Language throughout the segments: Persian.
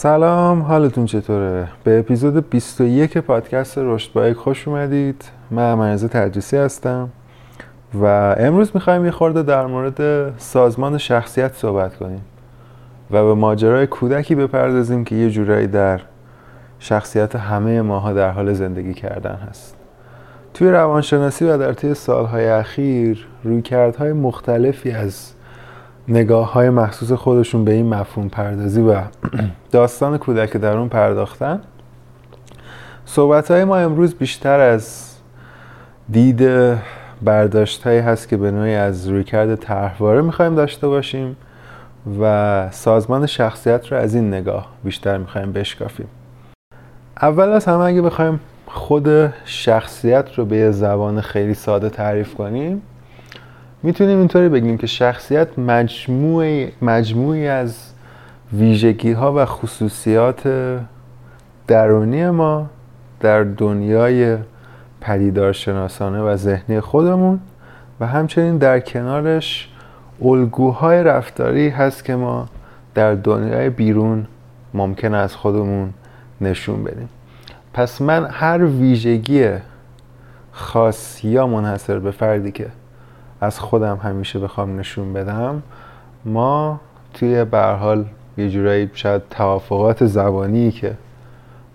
سلام حالتون چطوره؟ به اپیزود 21 پادکست رشد بایک خوش اومدید من مرزه تدریسی هستم و امروز می‌خوایم یه خورده در مورد سازمان شخصیت صحبت کنیم و به ماجرای کودکی بپردازیم که یه جورایی در شخصیت همه ماها در حال زندگی کردن هست توی روانشناسی و در طی سالهای اخیر رویکردهای مختلفی از نگاه های مخصوص خودشون به این مفهوم پردازی و داستان کودک در اون پرداختن. صحبت های ما امروز بیشتر از دید برداشت هایی هست که به نوعی از رویکرد طرحواره می‌خوایم داشته باشیم و سازمان شخصیت رو از این نگاه بیشتر می‌خوایم بشکافیم. اول از همه اگه بخوایم خود شخصیت رو به زبان خیلی ساده تعریف کنیم می‌تونیم اینطوری بگیم که شخصیت مجموعی, مجموعی از ویژگی ها و خصوصیات درونی ما در دنیای پدیدارشناسانه و ذهنی خودمون و همچنین در کنارش الگوهای رفتاری هست که ما در دنیای بیرون ممکن از خودمون نشون بدیم. پس من هر ویژگی خاص یا منحصر به فردی که از خودم همیشه بخوام نشون بدم. ما توی حال یه جورایی شاید توافقات زبانی که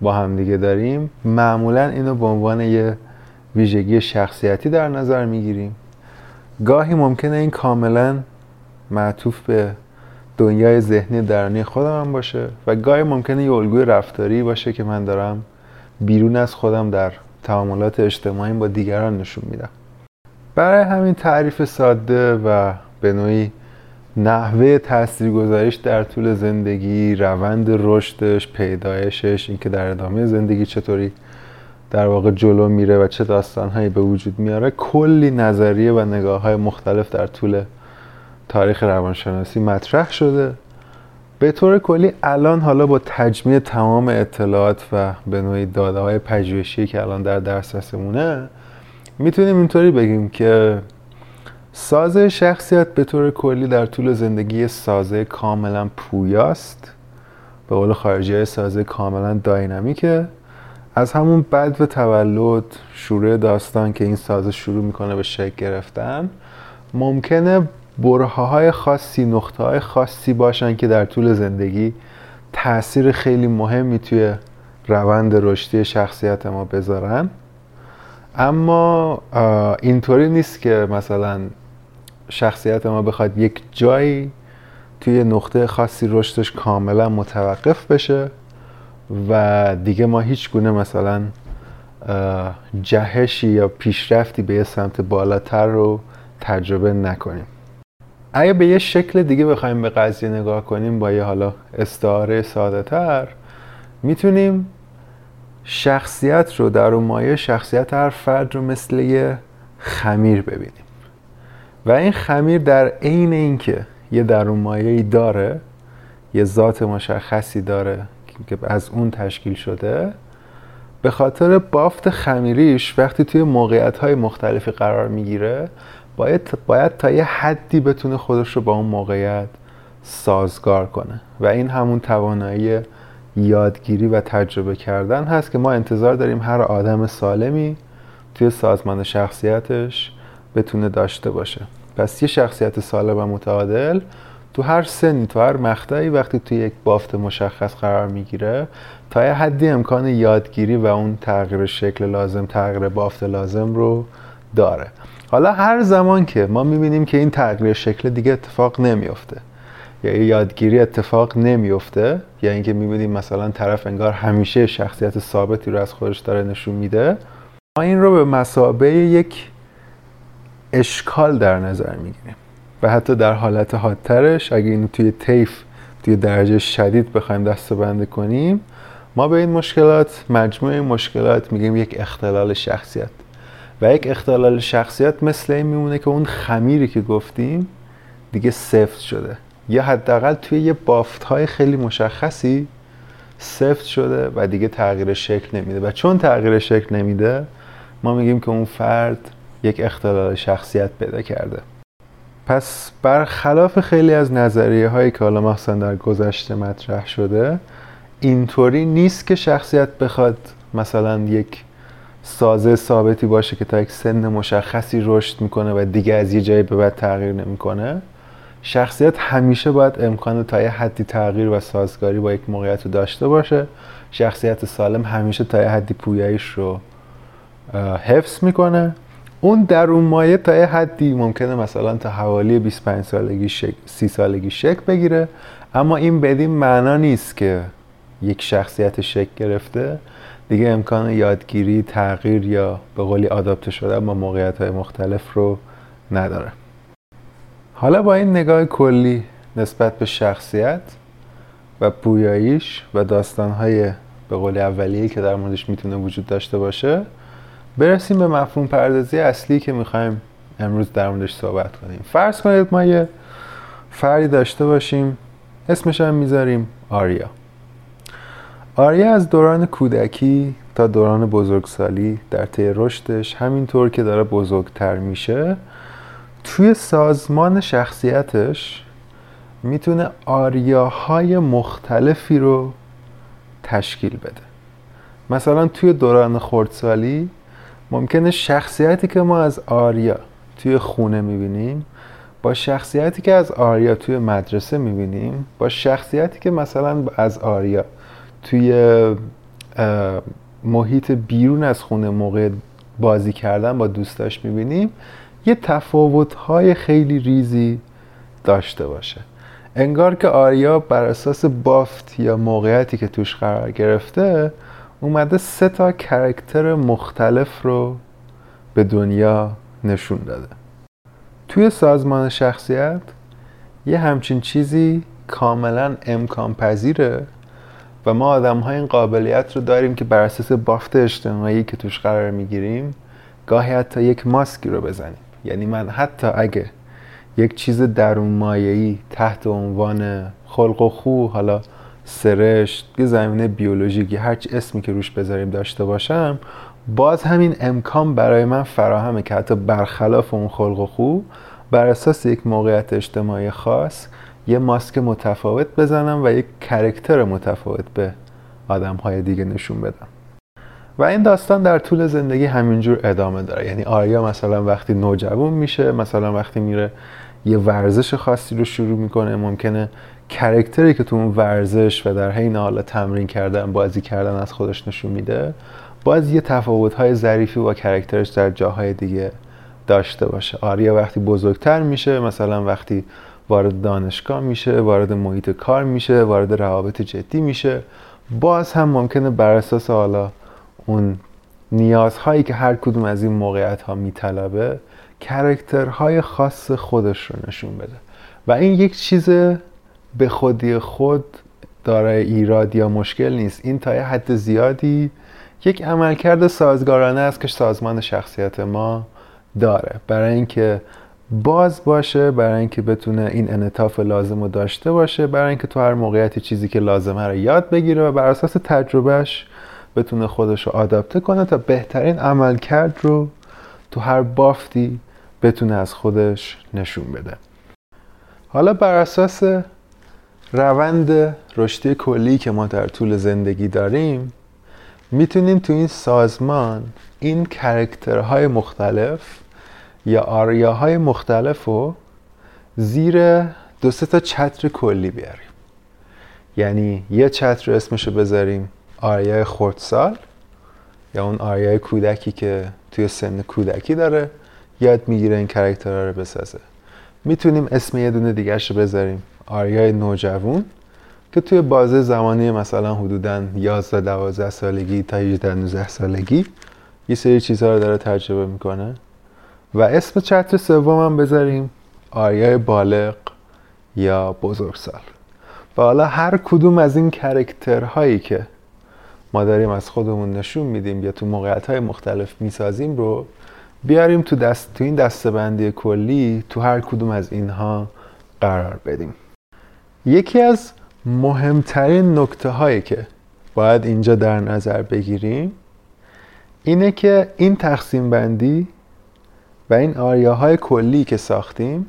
با هم دیگه داریم معمولا اینو به عنوان یه ویژگی شخصیتی در نظر می‌گیریم. گاهی ممکنه این کاملا معطوف به دنیای ذهنی درونی خودم هم باشه و گاهی ممکنه یه الگوی رفتاری باشه که من دارم بیرون از خودم در تعاملات اجتماعی با دیگران نشون میدم. برای همین تعریف ساده و به نوعی نحوه تاثیرگذاریش در طول زندگی روند رشدش پیدایشش اینکه در ادامه زندگی چطوری در واقع جلو میره و چه داستانهایی به وجود میاره کلی نظریه و نگاه های مختلف در طول تاریخ روانشناسی مطرح شده. به طور کلی الان حالا با تجمیع تمام اطلاعات و به نوعی داده های پژوهشی که الان در دسترسمونه می‌تونیم اینطوری بگیم که سازه شخصیت به طور کلی در طول زندگی سازه کاملا پویاست. به قول خارجی سازه کاملا داینامیکه. از همون بعد و تولد شروع داستان که این سازه شروع می‌کنه به شکل گرفتن ممکنه بره های خاصی نقطه های خاصی باشن که در طول زندگی تاثیر خیلی مهمی توی روند رشدی شخصیت ما بذارن. اما اینطوری نیست که مثلا شخصیت ما بخواد یک جایی توی نقطه خاصی رشدش کاملا متوقف بشه و دیگه ما هیچ گونه مثلا جهشی یا پیشرفتی به یه سمت بالاتر رو تجربه نکنیم. اگه به یه شکل دیگه بخوایم به قضیه نگاه کنیم با یه حالا استعاره ساده تر می‌تونیم شخصیت رو در اون مایه شخصیت هر فرد رو مثل یه خمیر ببینیم. و این خمیر در عین اینکه یه درون مایه ای داره یه ذات مشخصی داره که از اون تشکیل شده به خاطر بافت خمیریش وقتی توی موقعیت های مختلفی قرار می‌گیره باید, باید تا یه حدی بتونه خودش رو با اون موقعیت سازگار کنه. و این همون توانایی یادگیری و تجربه کردن هست که ما انتظار داریم هر آدم سالمی توی سازمان شخصیتش بتونه داشته باشه. پس یه شخصیت سالم و متعادل تو هر سنی تو هر مقطعی وقتی توی یک بافت مشخص قرار می‌گیره تا یه حدی امکان یادگیری و اون تغییر شکل لازم تغییر بافت لازم رو داره. حالا هر زمان که ما می‌بینیم که این تغییر شکل دیگه اتفاق نمیافته. یا یادگیری اتفاق نمیفته یا اینکه می‌بینیم مثلا طرف انگار همیشه شخصیت ثابتی رو از خودش داره نشون میده ما این رو به مسابه یک اشکال در نظر می‌گیریم. و حتی در حالت حادترش اگه اینو توی تیف توی درجه شدید بخوایم دست بنده کنیم ما به این مشکلات مجموعه مشکلات میگیم یک اختلال شخصیت. و یک اختلال شخصیت مثل این میمونه که اون خمیری که گفتیم دیگه سفت شده. یا حداقل توی یه بافت های خیلی مشخصی سفت شده و دیگه تغییر شکل نمیده. و چون تغییر شکل نمیده ما میگیم که اون فرد یک اختلال شخصیت پیدا کرده. پس برخلاف خیلی از نظریه هایی که حالا مخصوصا در گذشته مطرح شده اینطوری نیست که شخصیت بخواد مثلا یک سازه ثابتی باشه که تا یک سن مشخصی رشد می‌کنه و دیگه از یه جایی به بعد تغییر نمی‌کنه. شخصیت همیشه باید امکان تا یه حدی تغییر و سازگاری با یک موقعیت رو داشته باشه. شخصیت سالم همیشه تا یه حدی پویاییش رو حفظ می‌کنه. اون در اون مایه تا یه حدی ممکنه مثلا تا حوالی 25 سالگی شک... 30 سالگی شک بگیره. اما این بدین معنا نیست که یک شخصیت شک گرفته. دیگه امکان یادگیری تغییر یا به قولی آداپته شده با موقعیت های مختلف رو نداره. حالا با این نگاه کلی نسبت به شخصیت و پویاییش و داستانهای به قول اولیه که در موردش می‌تونه وجود داشته باشه برسیم به مفهوم پردازی اصلی که می‌خوایم امروز در موردش صحبت کنیم. فرض کنید ما یه فردی داشته باشیم اسمش هم می‌ذاریم آریا. آریا از دوران کودکی تا دوران بزرگسالی در طی رشدش همینطور که داره بزرگتر میشه توی سازمان شخصیتش می‌تونه آریاهای مختلفی رو تشکیل بده. مثلا توی دوران خردسالی ممکنه شخصیتی که ما از آریا توی خونه می‌بینیم با شخصیتی که از آریا توی مدرسه می‌بینیم با شخصیتی که مثلا از آریا توی محیط بیرون از خونه موقع بازی کردن با دوستاش می‌بینیم یه تفاوت‌های خیلی ریزی داشته باشه. انگار که آریا بر اساس بافت یا موقعیتی که توش قرار گرفته اومده سه تا کرکتر مختلف رو به دنیا نشون داده. توی سازمان شخصیت یه همچین چیزی کاملا امکان پذیره و ما آدم های این قابلیت رو داریم که بر اساس بافت اجتماعی که توش قرار می‌گیریم گاهی حتی یک ماسکی رو بزنیم. یعنی من حتی اگه یک چیز درون مایه‌ای تحت عنوان خلق و خو حالا سرشت یه زمینه بیولوژیکی هرچی اسمی که روش بذاریم داشته باشم باز همین امکان برای من فراهمه که حتی برخلاف اون خلق و خو بر اساس یک موقعیت اجتماعی خاص یه ماسک متفاوت بزنم و یک کرکتر متفاوت به آدم های دیگه نشون بدم. و این داستان در طول زندگی همینجور ادامه داره. یعنی آریا مثلا وقتی نوجوان میشه مثلا وقتی میره یه ورزش خاصی رو شروع می‌کنه ممکنه کرکتری که تو اون ورزش و در حین حالا تمرین کردن بازی کردن از خودش نشون میده باز یه تفاوت های ظریفی با کرکترش در جاهای دیگه داشته باشه. آریا وقتی بزرگتر میشه مثلا وقتی وارد دانشگاه میشه وارد محیط کار میشه وارد روابط جدی میشه باز هم ممکنه بر اساس حالا اون نیازهایی که هر کدوم از این موقعیت ها میطلبه کرکترهای خاص خودش رو نشون بده. و این یک چیز به خودی خود داره ایراد یا مشکل نیست. این تا یه حد زیادی یک عملکرد سازگارانه است که سازمان شخصیت ما داره. برای اینکه باز باشه برای اینکه بتونه این انطاف لازم رو داشته باشه برای اینکه تو هر موقعیتی چیزی که لازمه رو یاد بگیره و بر اساس تجربهش بتونه خودش رو آداپته کنه تا بهترین عملکرد رو تو هر بافتی بتونه از خودش نشون بده. حالا بر اساس روند رشدی کلی که ما در طول زندگی داریم می‌تونیم تو این سازمان این کرکترهای مختلف یا آریاهای مختلف رو زیر دو تا چتر کلی بیاریم. یعنی یه چتر اسمشو بذاریم آریای خردسال یا اون آریای کودکی که توی سن کودکی داره یاد می‌گیره این کرکترها رو بسازه. می‌تونیم اسم یه دونه دیگرش رو بذاریم. آریای نوجوان که توی بازه زمانی مثلا حدودا 11 12 سالگی تا 18 19 سالگی یه سری چیزها رو داره تجربه می‌کنه. و اسم چتر سوم هم بذاریم آریای بالغ یا بزرگسال. و حالا هر کدوم از این کرکترهایی که ما داریم از خودمون نشون میدیم یا تو موقعیت های مختلف می‌سازیم رو بیاریم تو, دست، تو این دستبندی کلی تو هر کدوم از اینها قرار بدیم. یکی از مهمترین نکته هایی که باید اینجا در نظر بگیریم اینه که این تقسیم بندی و این آریاهای کلی که ساختیم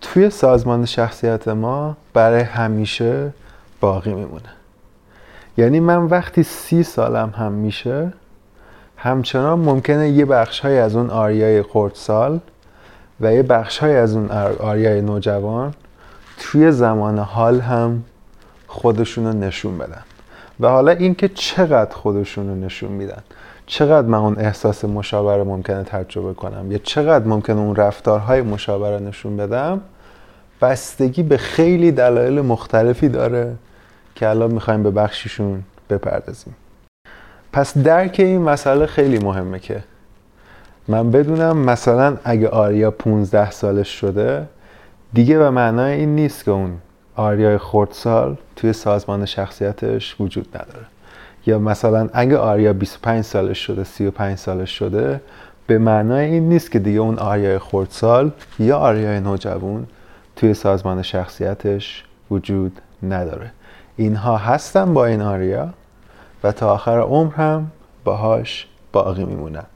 توی سازمان شخصیت ما برای همیشه باقی میمونه. یعنی من وقتی سی سالم هم میشه همچنان ممکنه یه بخش های از اون آریای خردسال و یه بخش های از اون آریای نوجوان توی زمان حال هم خودشون رو نشون بدن. و حالا اینکه چقدر خودشون رو نشون میدن چقدر من اون احساس مشابه رو ممکنه تجربه کنم یا چقدر ممکنه اون رفتارهای مشابه رو نشون بدم بستگی به خیلی دلایل مختلفی داره. که الان می‌خوایم به بخشیشون بپردازیم. پس درک این مسئله خیلی مهمه که من بدونم مثلا اگه آریا 15 سالش شده دیگه به معنای این نیست که اون آریای خردسال توی سازمان شخصیتش وجود نداره. یا مثلا اگه آریا 25 سالش شده 35 سالش شده به معنای این نیست که دیگه اون آریای خردسال یا آریای نوجوان توی سازمان شخصیتش وجود نداره. اینها هستن با این آریا و تا آخر عمر هم باهاش باقی میمونن.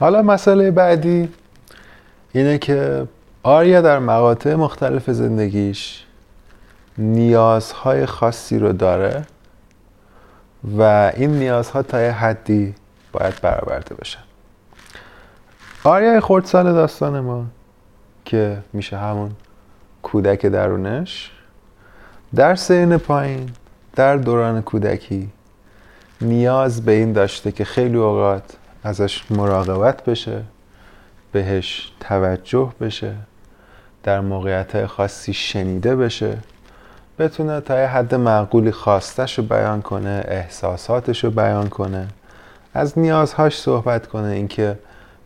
حالا مسئله بعدی اینه که آریا در مقاطع مختلف زندگیش نیازهای خاصی رو داره و این نیازها تا یه حدی باید برآورده بشن آریای خردسال داستان ما که میشه همون کودک درونش. در سین پایین در دوران کودکی نیاز به این داشته که خیلی اوقات ازش مراقبت بشه بهش توجه بشه در موقعیت خاصی شنیده بشه بتونه تا یه حد معقولی خواستش رو بیان کنه احساساتش رو بیان کنه از نیازهاش صحبت کنه اینکه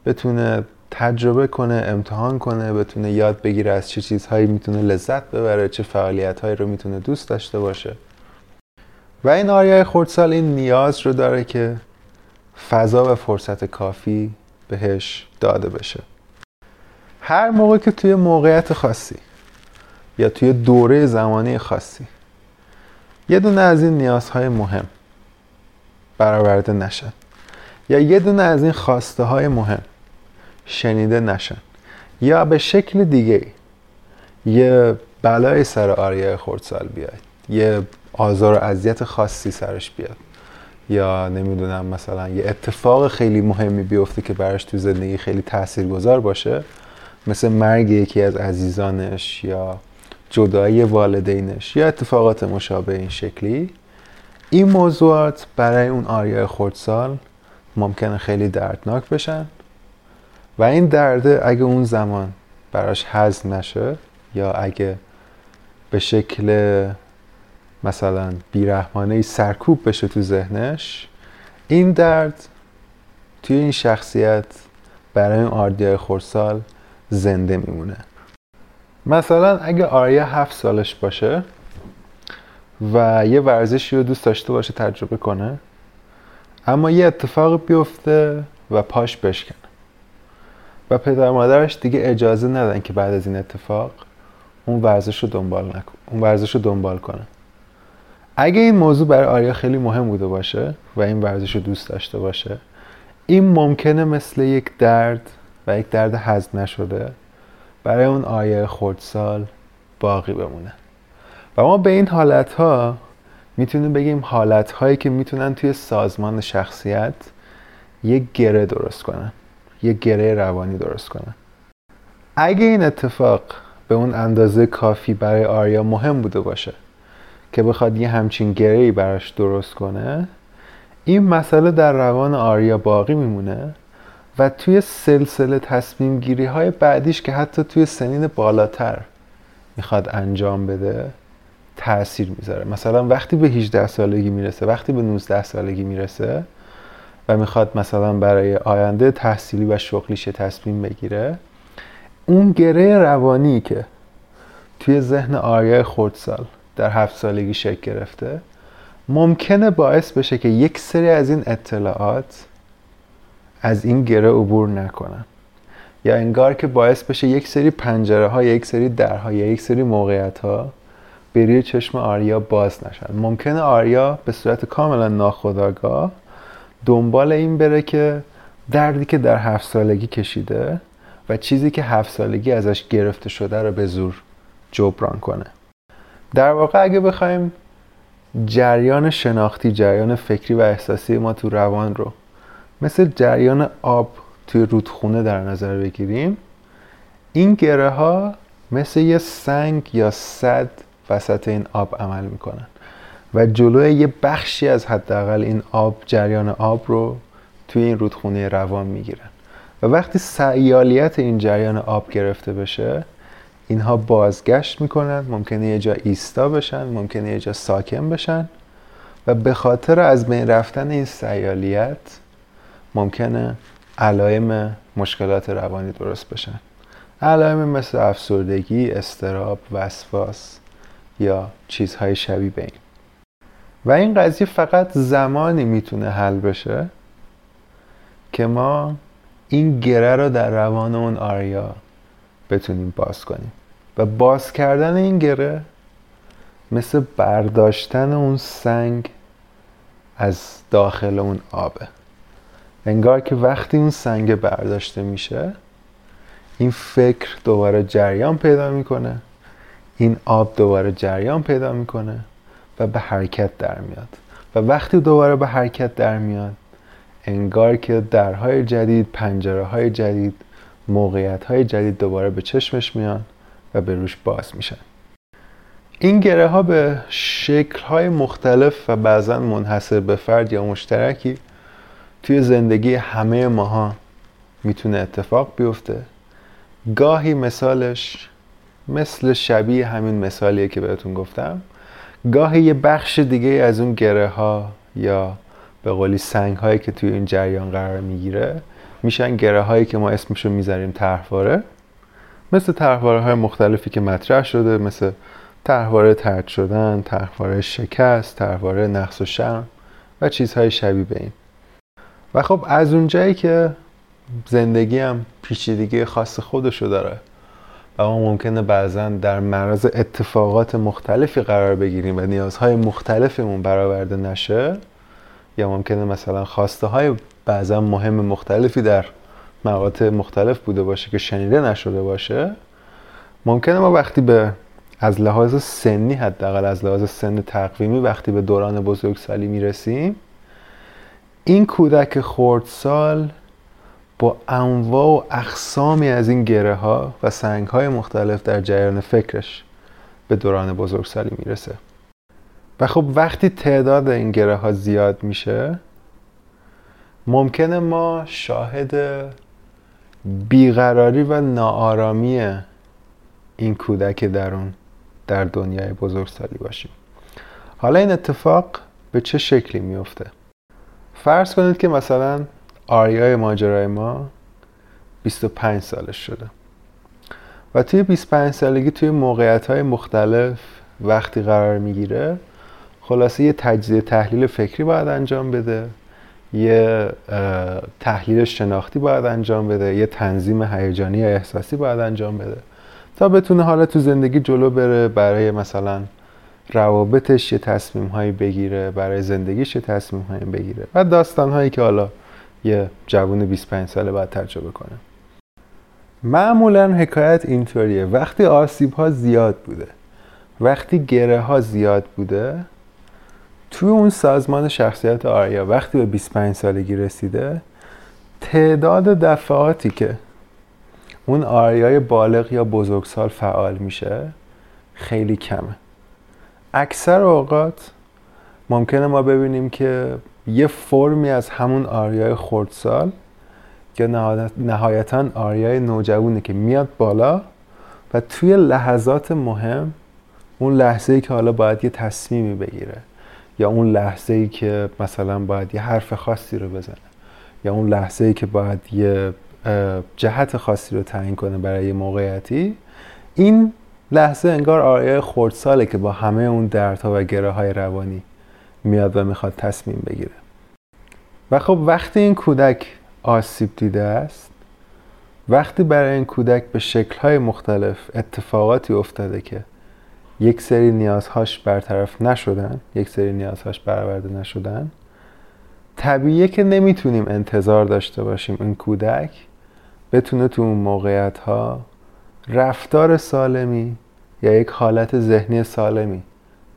بتونه تجربه کنه امتحان کنه بتونه یاد بگیره از چه چیزهایی می‌تونه لذت ببره چه فعالیتهایی رو می‌تونه دوست داشته باشه. و این آریای خردسال این نیاز رو داره که فضا و فرصت کافی بهش داده بشه. هر موقع که توی موقعیت خاصی یا توی دوره زمانی خاصی یه دونه از این نیازهای مهم برآورده نشن یا یه دونه از این خواسته های مهم شنیده نشن. یا به شکل دیگه یه بلای سر آریای خردسال بیاد. یه آزار و اذیت خاصی سرش بیاد. یا نمی‌دونم مثلا یه اتفاق خیلی مهمی بیفته که براش تو زندگی خیلی تاثیرگذار باشه. مثل مرگ یکی از عزیزانش یا جدایی والدینش یا اتفاقات مشابه این شکلی. این موضوعات برای اون آریای خردسال ممکنه خیلی دردناک بشن. و این درده اگه اون زمان براش هضم نشه یا اگه به شکل مثلا بیرحمانه سرکوب بشه تو ذهنش این درد توی این شخصیت برای این آردیای خورسال زنده میمونه. مثلا اگه آریا هفت سالش باشه و یه ورزشی رو دوست داشته باشه تجربه کنه اما یه اتفاق بیفته و پاش بشکنه. و پدر مادرش دیگه اجازه ندن که بعد از این اتفاق اون ورزش رو دنبال نکن اون ورزش رو دنبال کنه. اگه این موضوع برای آریا خیلی مهم بوده باشه و این ورزش رو دوست داشته باشه این ممکنه مثل یک درد و یک درد هضم نشده برای اون آیه خردسال باقی بمونه. و ما به این حالت ها می‌تونیم بگیم حالت هایی که می‌تونن توی سازمان شخصیت یک گره درست کنن. یک گره روانی درست کنن اگه این اتفاق به اون اندازه کافی برای آریا مهم بوده باشه که بخواد یه همچین گره براش درست کنه این مسئله در روان آریا باقی میمونه و توی سلسله تصمیم گیری های بعدیش که حتی توی سنین بالاتر می‌خواد انجام بده تاثیر می‌ذاره. مثلا وقتی به 18 سالگی می‌رسه وقتی به 19 سالگی می‌رسه و می‌خواد مثلا برای آینده تحصیلی و شغلیش تصمیم بگیره اون گره روانی که توی ذهن آریا خردسال در هفت سالگی شکل گرفته ممکنه باعث بشه که یک سری از این اطلاعات از این گره عبور نکنن. یا انگار که باعث بشه یک سری پنجره ها یک سری درها یا یک سری موقعیت ها به چشم آریا باز نشن. ممکنه آریا به صورت کاملا ناخودآگاه دنبال این بره که دردی که در هفت سالگی کشیده و چیزی که هفت سالگی ازش گرفته شده رو به زور جبران کنه. در واقع اگه بخوایم جریان شناختی جریان فکری و احساسی ما تو روان رو مثل جریان آب توی رودخونه در نظر بگیریم این گره ها مثل یه سنگ یا صد وسط این آب عمل می‌کنن. و جلوی یه بخشی از حداقل این آب جریان آب رو توی این رودخونه روان می‌گیرن. و وقتی سیالیت این جریان آب گرفته بشه اینها بازگشت می‌کنن ممکنه یه جا ایستا بشن ممکنه یه جا ساکن بشن و به خاطر از بین رفتن این سیالیت ممکنه علائم مشکلات روانی درست بشن. علائم مثل افسردگی، استراب، وسواس یا چیزهای شبیه به این. و این قضیه فقط زمانی می‌تونه حل بشه که ما این گره رو در روان اون آریا بتونیم باز کنیم. و باز کردن این گره مثل برداشتن اون سنگ از داخل اون آبه. انگار که وقتی اون سنگ برداشته میشه این فکر دوباره جریان پیدا می‌کنه. این آب دوباره جریان پیدا می‌کنه. و به حرکت در میاد. و وقتی دوباره به حرکت در میاد انگار که درهای جدید پنجره های جدید موقعیت های جدید دوباره به چشمش میان و به روش باز میشن. این گره ها به شکل های مختلف و بعضا منحصر به فرد یا مشترکی توی زندگی همه ماها می‌تونه اتفاق بیفته. گاهی مثالش مثل شبیه همین مثالیه که بهتون گفتم. گاهی یه بخش دیگه از اون گره ها یا به قولی سنگ هایی که توی این جریان قرار می‌گیره میشن گره هایی که ما اسمشو می‌ذاریم طرحواره. مثل طرحواره های مختلفی که مطرح شده مثل طرحواره ترد شدن طرحواره شکست طرحواره نقص و شرم و چیزهای شبیه به این. و خب از اونجایی که زندگی هم پیچیدگی خاص خودشو داره و ما ممکنه بعضا در معرض اتفاقات مختلفی قرار بگیریم و نیازهای مختلفمون برآورده نشه یا ممکنه مثلا خواسته های بعضا مهم مختلفی در مقاطع مختلف بوده باشه که شنیده نشده باشه. ممکنه ما وقتی به از لحاظ سنی حداقل از لحاظ سن تقویمی وقتی به دوران بزرگسالی می‌رسیم این کودک خردسال با انواع و اقسامی از این گره ها و سنگ های مختلف در جریان فکرش به دوران بزرگسالی می‌رسه. و خب وقتی تعداد این گره ها زیاد میشه ممکنه ما شاهد بیقراری و ناآرامی این کودک درون در دنیای بزرگسالی باشیم. حالا این اتفاق به چه شکلی میفته فرض کنید که مثلا آریای ماجرای ما 25 سالش شده. و توی 25 سالگی توی موقعیت های مختلف وقتی قرار می‌گیره خلاصه یه تجزیه تحلیل فکری باید انجام بده یه تحلیل شناختی باید انجام بده یه تنظیم هیجانی یا احساسی باید انجام بده تا بتونه حالا تو زندگی جلو بره برای مثلا روابطش یه تصمیم هایی بگیره برای زندگیش یه تصمیم هایی بگیره و داستان هایی که حالا یه جوون 25 ساله باید تجربه کنه معمولا حکایت اینطوریه. وقتی آسیب ها زیاد بوده وقتی گره ها زیاد بوده توی اون سازمان شخصیت آریا وقتی به 25 سالگی رسیده تعداد دفعاتی که اون آریای بالغ یا بزرگسال فعال میشه خیلی کمه. اکثر اوقات ممکنه ما ببینیم که یه فرمی از همون آریای خردسال یا نهایتا آریای نوجوونه که میاد بالا و توی لحظات مهم اون لحظه ای که حالا باید یه تصمیمی بگیره یا اون لحظه ای که مثلا باید یه حرف خاصی رو بزنه یا اون لحظه ای که باید یه جهت خاصی رو تعیین کنه برای یه موقعیتی این لحظه انگار آریای خردساله که با همه اون دردها و گره های روانی میاد و می‌خواد تصمیم بگیره. و خب وقتی این کودک آسیب دیده است وقتی برای این کودک به شکلهای مختلف اتفاقاتی افتاده که یک سری نیازهاش برطرف نشدن یک سری نیازهاش برآورده نشدن طبیعیه که نمی‌تونیم انتظار داشته باشیم این کودک بتونه تو اون موقعیت ها رفتار سالمی یا یک حالت ذهنی سالمی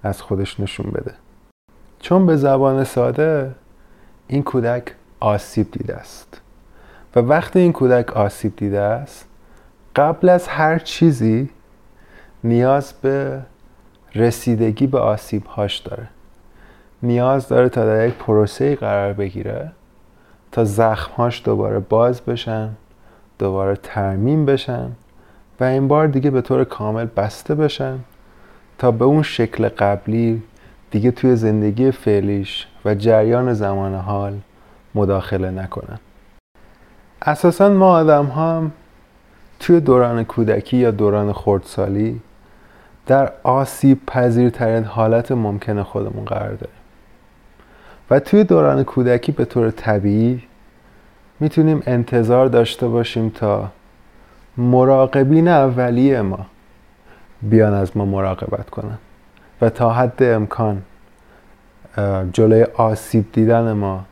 از خودش نشون بده. چون به زبان ساده این کودک آسیب دیده است. و وقتی این کودک آسیب دیده است قبل از هر چیزی نیاز به رسیدگی به آسیب هاش داره. نیاز داره تا در یک پروسه قرار بگیره تا زخمهاش دوباره باز بشن دوباره ترمیم بشن و این بار دیگه به طور کامل بسته بشن تا به اون شکل قبلی دیگه توی زندگی فعلیش و جریان زمان حال مداخله نکنن. اساسا ما آدم هم توی دوران کودکی یا دوران خردسالی در آسیب پذیرترین حالت ممکن خودمون قرار داریم. و توی دوران کودکی به طور طبیعی می‌تونیم انتظار داشته باشیم تا مراقبین اولیه ما بیان از ما مراقبت کنن. و تا حد امکان جلوی آسیب دیدن ما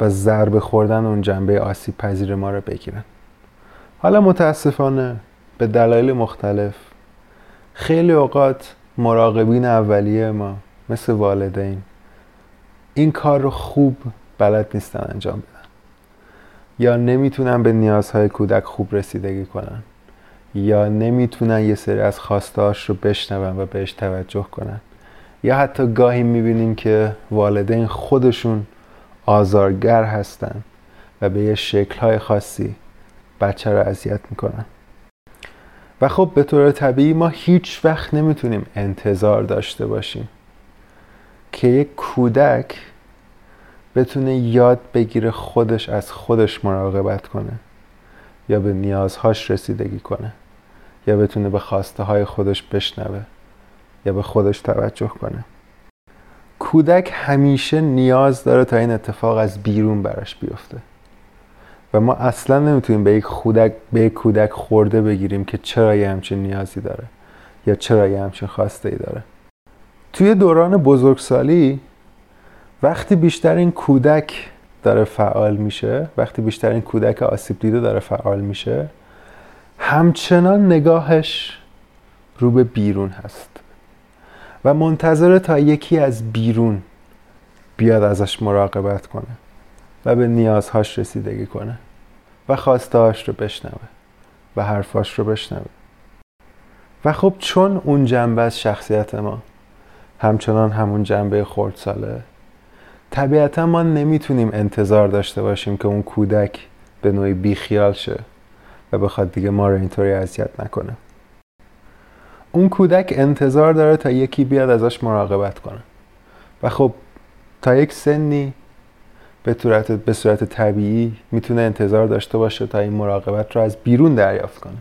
و ضربه خوردن اون جنبه آسیب پذیر ما رو بگیرن. حالا متاسفانه به دلایل مختلف خیلی اوقات مراقبین اولیه ما مثل والدین این کار رو خوب بلد نیستن انجام بدن یا نمی‌تونن به نیازهای کودک خوب رسیدگی کنن. یا نمی‌تونن یه سری از خواستهاش رو بشنون و بهش توجه کنن. یا حتی گاهی می‌بینیم که والدین خودشون آزارگر هستن و به یه شکلهای خاصی بچه رو اذیت می‌کنن. و خب به طور طبیعی ما هیچ وقت نمی‌تونیم انتظار داشته باشیم که یک کودک بتونه یاد بگیره خودش از خودش مراقبت کنه یا به نیازهاش رسیدگی کنه. یا بتونه به خواسته های خودش بشنوه یا به خودش توجه کنه. کودک همیشه نیاز داره تا این اتفاق از بیرون براش بیفته. و ما اصلا نمی‌تونیم به یک کودک به یک کودک خورده بگیریم که چرا یه همچین نیازی داره یا چرا یه همچین خواسته ای داره. توی دوران بزرگسالی وقتی بیشتر این کودک داره فعال میشه وقتی بیشتر این کودک آسیب دیده داره فعال میشه همچنان نگاهش رو به بیرون هست و منتظر تا یکی از بیرون بیاد ازش مراقبت کنه و به نیازهاش رسیدگی کنه و خواستهاش رو بشنوه و حرفاش رو بشنوه. و خب چون اون جنبه از شخصیت ما همچنان همون جنبه خردساله طبیعتا ما نمی‌تونیم انتظار داشته باشیم که اون کودک به نوعی بیخیال شه. و بخواد دیگه ما رو اینطوری اذیت نکنه. اون کودک انتظار داره تا یکی بیاد ازش مراقبت کنه. و خب تا یک سنی به صورت, به صورت طبیعی می‌تونه انتظار داشته باشه تا این مراقبت رو از بیرون دریافت کنه.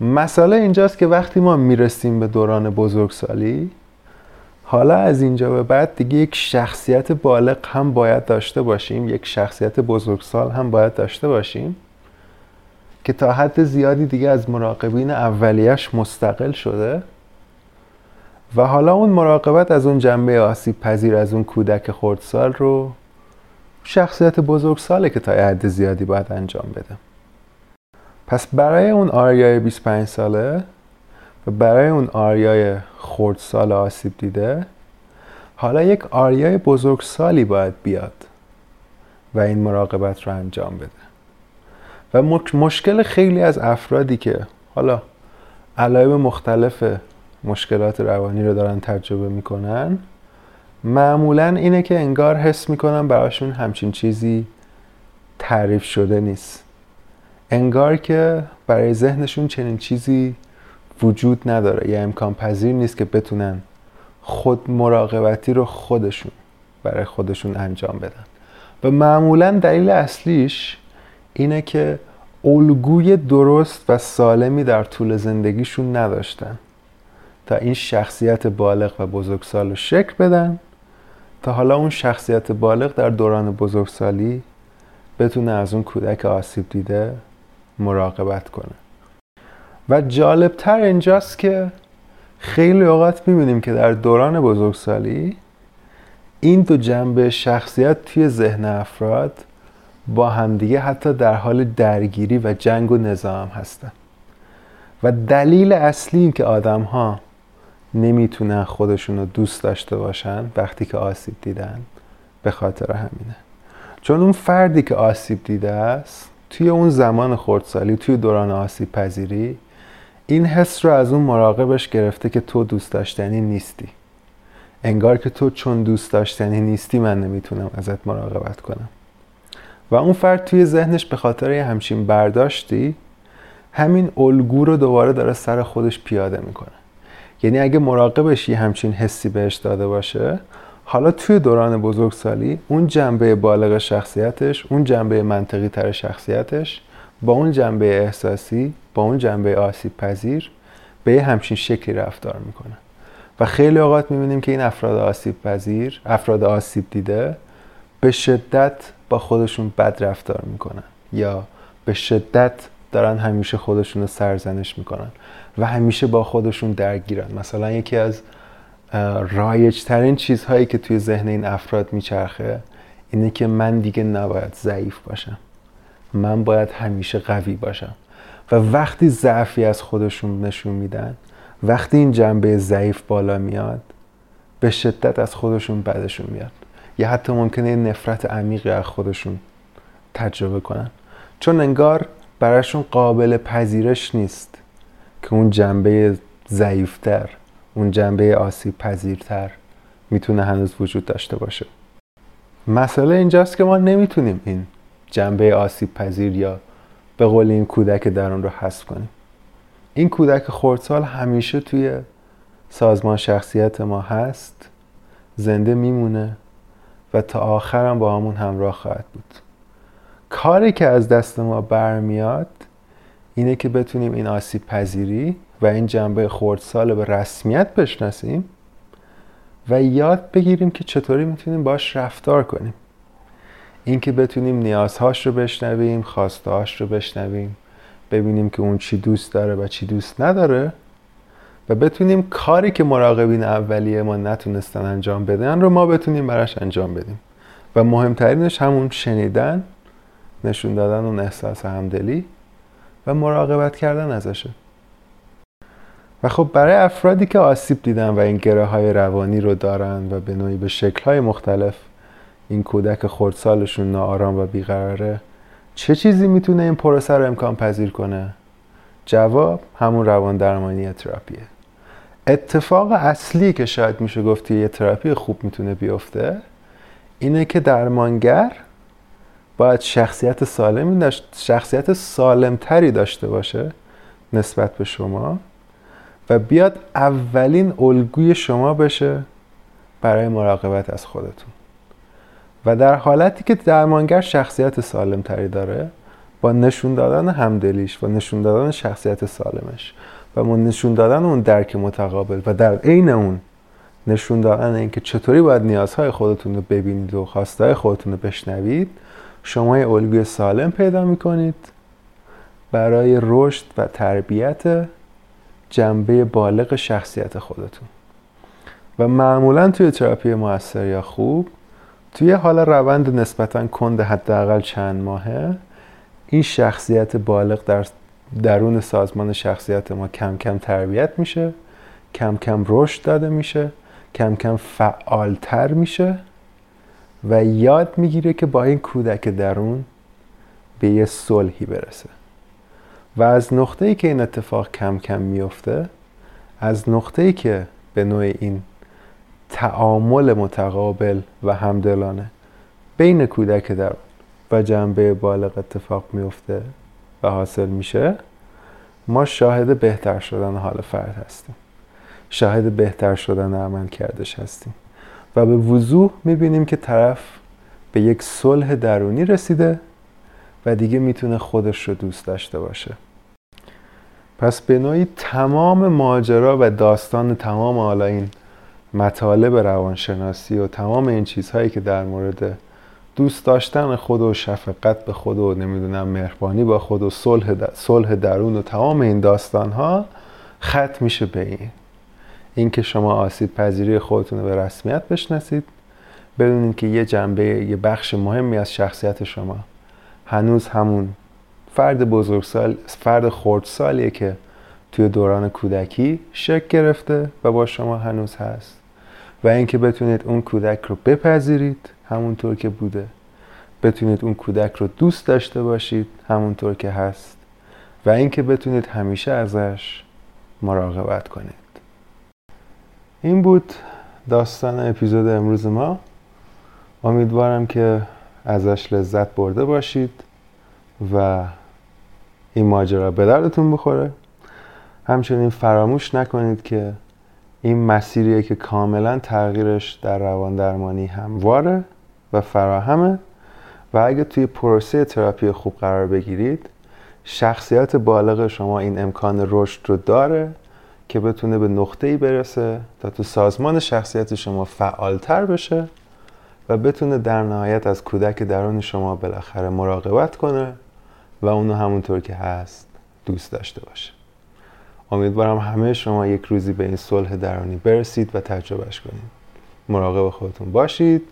مسئله اینجاست که وقتی ما می‌رسیم به دوران بزرگسالی حالا از اینجا به بعد دیگه یک شخصیت بالغ هم باید داشته باشیم یک شخصیت بزرگسال هم باید داشته باشیم. که تا حد زیادی دیگه از مراقبین اولیش مستقل شده. و حالا اون مراقبت از اون جنبه آسیب پذیر از اون کودک خردسال رو شخصیت بزرگساله که تا حد زیادی باید انجام بده. پس برای اون آریای 25 ساله و برای اون آریای خردسال آسیب دیده حالا یک آریای بزرگسالی باید بیاد و این مراقبت رو انجام بده. و مشکل خیلی از افرادی که حالا علایب مختلف مشکلات روانی رو دارن تجربه می‌کنن معمولا اینه که انگار حس می‌کنن براشون همچین چیزی تعریف شده نیست. انگار که برای ذهنشون چنین چیزی وجود نداره. یا امکان پذیر نیست که بتونن خود مراقبتی رو خودشون برای خودشون انجام بدن. و معمولا دلیل اصلیش اینه که الگوی درست و سالمی در طول زندگیشون نداشتن تا این شخصیت بالغ و بزرگسال رو شکل بدن تا حالا اون شخصیت بالغ در دوران بزرگسالی بتونه از اون کودک آسیب دیده مراقبت کنه. و جالبتر اینجاست که خیلی اوقات می‌بینیم که در دوران بزرگسالی این دو جنبه شخصیت توی ذهن افراد با همدیگه حتی در حال درگیری و جنگ و نظام هستن. و دلیل اصلی این که آدم ها نمی‌تونن خودشون رو دوست داشته باشن وقتی که آسیب دیدن به خاطر همینه. چون اون فردی که آسیب دیده است توی اون زمان خردسالی توی دوران آسیب پذیری این حس رو از اون مراقبش گرفته که تو دوست داشتنی نیستی. انگار که تو چون دوست داشتنی نیستی من نمی‌تونم ازت مراقبت کنم. و اون فرد توی ذهنش به خاطر یه همچین برداشتی همین الگو رو دوباره داره سر خودش پیاده می‌کنه. یعنی اگه مراقبش یه همچین حسی بهش داده باشه حالا توی دوران بزرگسالی اون جنبه بالغ شخصیتش اون جنبه منطقی تر شخصیتش با اون جنبه احساسی با اون جنبه آسیب پذیر به یه همچین شکلی رفتار می‌کنه. و خیلی اوقات می‌بینیم که این افراد آسیب پذیر افراد آسیب دیده به شدت با خودشون بد رفتار می‌کنن. یا به شدت دارن همیشه خودشون رو سرزنش می‌کنن و همیشه با خودشون درگیرن. مثلا یکی از رایج ترین چیزهایی که توی ذهن این افراد میچرخه اینه که من دیگه نباید ضعیف باشم. من باید همیشه قوی باشم. و وقتی ضعفی از خودشون نشون میدن وقتی این جنبه ضعیف بالا میاد به شدت از خودشون بدشون میاد. یا حتی ممکنه نفرت عمیقی از خودشون تجربه کنن. چون انگار براشون قابل پذیرش نیست که اون جنبه ضعیفتر اون جنبه آسیب پذیرتر می‌تونه هنوز وجود داشته باشه. مسئله اینجاست که ما نمی‌تونیم این جنبه آسیب پذیر یا به قول این کودک درون رو حذف کنیم. این کودک خردسال همیشه توی سازمان شخصیت ما هست زنده میمونه و تا آخرم با همون همراه خواهد بود. کاری که از دست ما برمیاد اینه که بتونیم این آسیب پذیری و این جنبه خردسال به رسمیت بشناسیم و یاد بگیریم که چطوری می‌تونیم باش رفتار کنیم. اینکه بتونیم نیازهاش رو بشنویم خواستهاش رو بشنویم ببینیم که اون چی دوست داره و چی دوست نداره بتونیم کاری که مراقبین اولیه ما نتونستن انجام بدن رو ما بتونیم براش انجام بدیم. و مهمترینش همون شنیدن نشون دادن اون احساس همدلی و مراقبت کردن ازشه. و خب برای افرادی که آسیب دیدن و این گره های روانی رو دارن و به نوعی به شکل های مختلف این کودک خردسالشون ناآرام و بیقراره چه چیزی می‌تونه این پروسه رو امکان پذیر کنه؟ جواب همون روان درمانی تراپیه. اتفاق اصلی که شاید میشه گفت یه تراپی خوب می‌تونه بیفته اینه که درمانگر باید شخصیت سالمی داشت شخصیت سالمتری داشته باشه نسبت به شما و بیاد اولین الگوی شما بشه برای مراقبت از خودتون. و در حالتی که درمانگر شخصیت سالمتری داره با نشون دادن همدلیش و نشون دادن شخصیت سالمش و با نشون دادن اون درک متقابل و در عین اون نشون دادن اینکه چطوری باید نیازهای خودتون رو ببینید و خواستهای خودتون رو بشنوید شما یه الگوی سالم پیدا می‌کنید برای رشد و تربیت جنبه بالغ شخصیت خودتون. و معمولا توی تراپی موثر یا خوب توی حال روند نسبتا کند حداقل چند ماهه این شخصیت بالغ در درون سازمان شخصیت ما کم کم تربیت میشه کم کم رشد داده میشه کم کم فعالتر میشه و یاد می‌گیره که با این کودک درون به یه صلحی برسه. و از نقطه ای که این اتفاق کم کم میفته از نقطه ای که به نوع این تعامل متقابل و همدلانه بین کودک درون و جنبه بالغ اتفاق میفته و حاصل میشه ما شاهد بهتر شدن حال فرد هستیم. شاهد بهتر شدن عمل کردش هستیم. و به وضوح می‌بینیم که طرف به یک صلح درونی رسیده و دیگه می‌تونه خودش رو دوست داشته باشه. پس به نوعی تمام ماجرا و داستان تمام حالا این مطالب روانشناسی و تمام این چیزهایی که در مورد دوست داشتن خود و شفقت به خود و نمی‌دونم مهربانی با خود و صلح, درون و تمام این داستان ها ختم میشه به این. اینکه شما آسیب پذیری خودتون رو به رسمیت بشناسید بدونید که یه جنبه یه بخش مهمی از شخصیت شما. هنوز همون فرد بزرگسال فرد خردسالیه که توی دوران کودکی شکل گرفته و با شما هنوز هست. و اینکه بتونید اون کودک رو بپذیرید. همونطور که بوده. بتونید اون کودک رو دوست داشته باشید همونطور که هست و اینکه بتونید همیشه ازش مراقبت کنید. این بود داستان اپیزود امروز ما. امیدوارم که ازش لذت برده باشید و این ماجرا به دردتون بخوره. همچنین فراموش نکنید که این مسیریه که کاملا تغییرش در روان درمانی همواره و فراهمه. و اگه توی پروسه تراپی خوب قرار بگیرید شخصیت بالغ شما این امکان رشد رو داره که بتونه به نقطه ای برسه تا تو سازمان شخصیت شما فعالتر بشه و بتونه در نهایت از کودک درون شما بالاخره مراقبت کنه و اونو همونطور که هست دوست داشته باشه. امیدوارم همه شما یک روزی به این صلح درونی برسید و تجربهش کنید. مراقب خودتون باشید.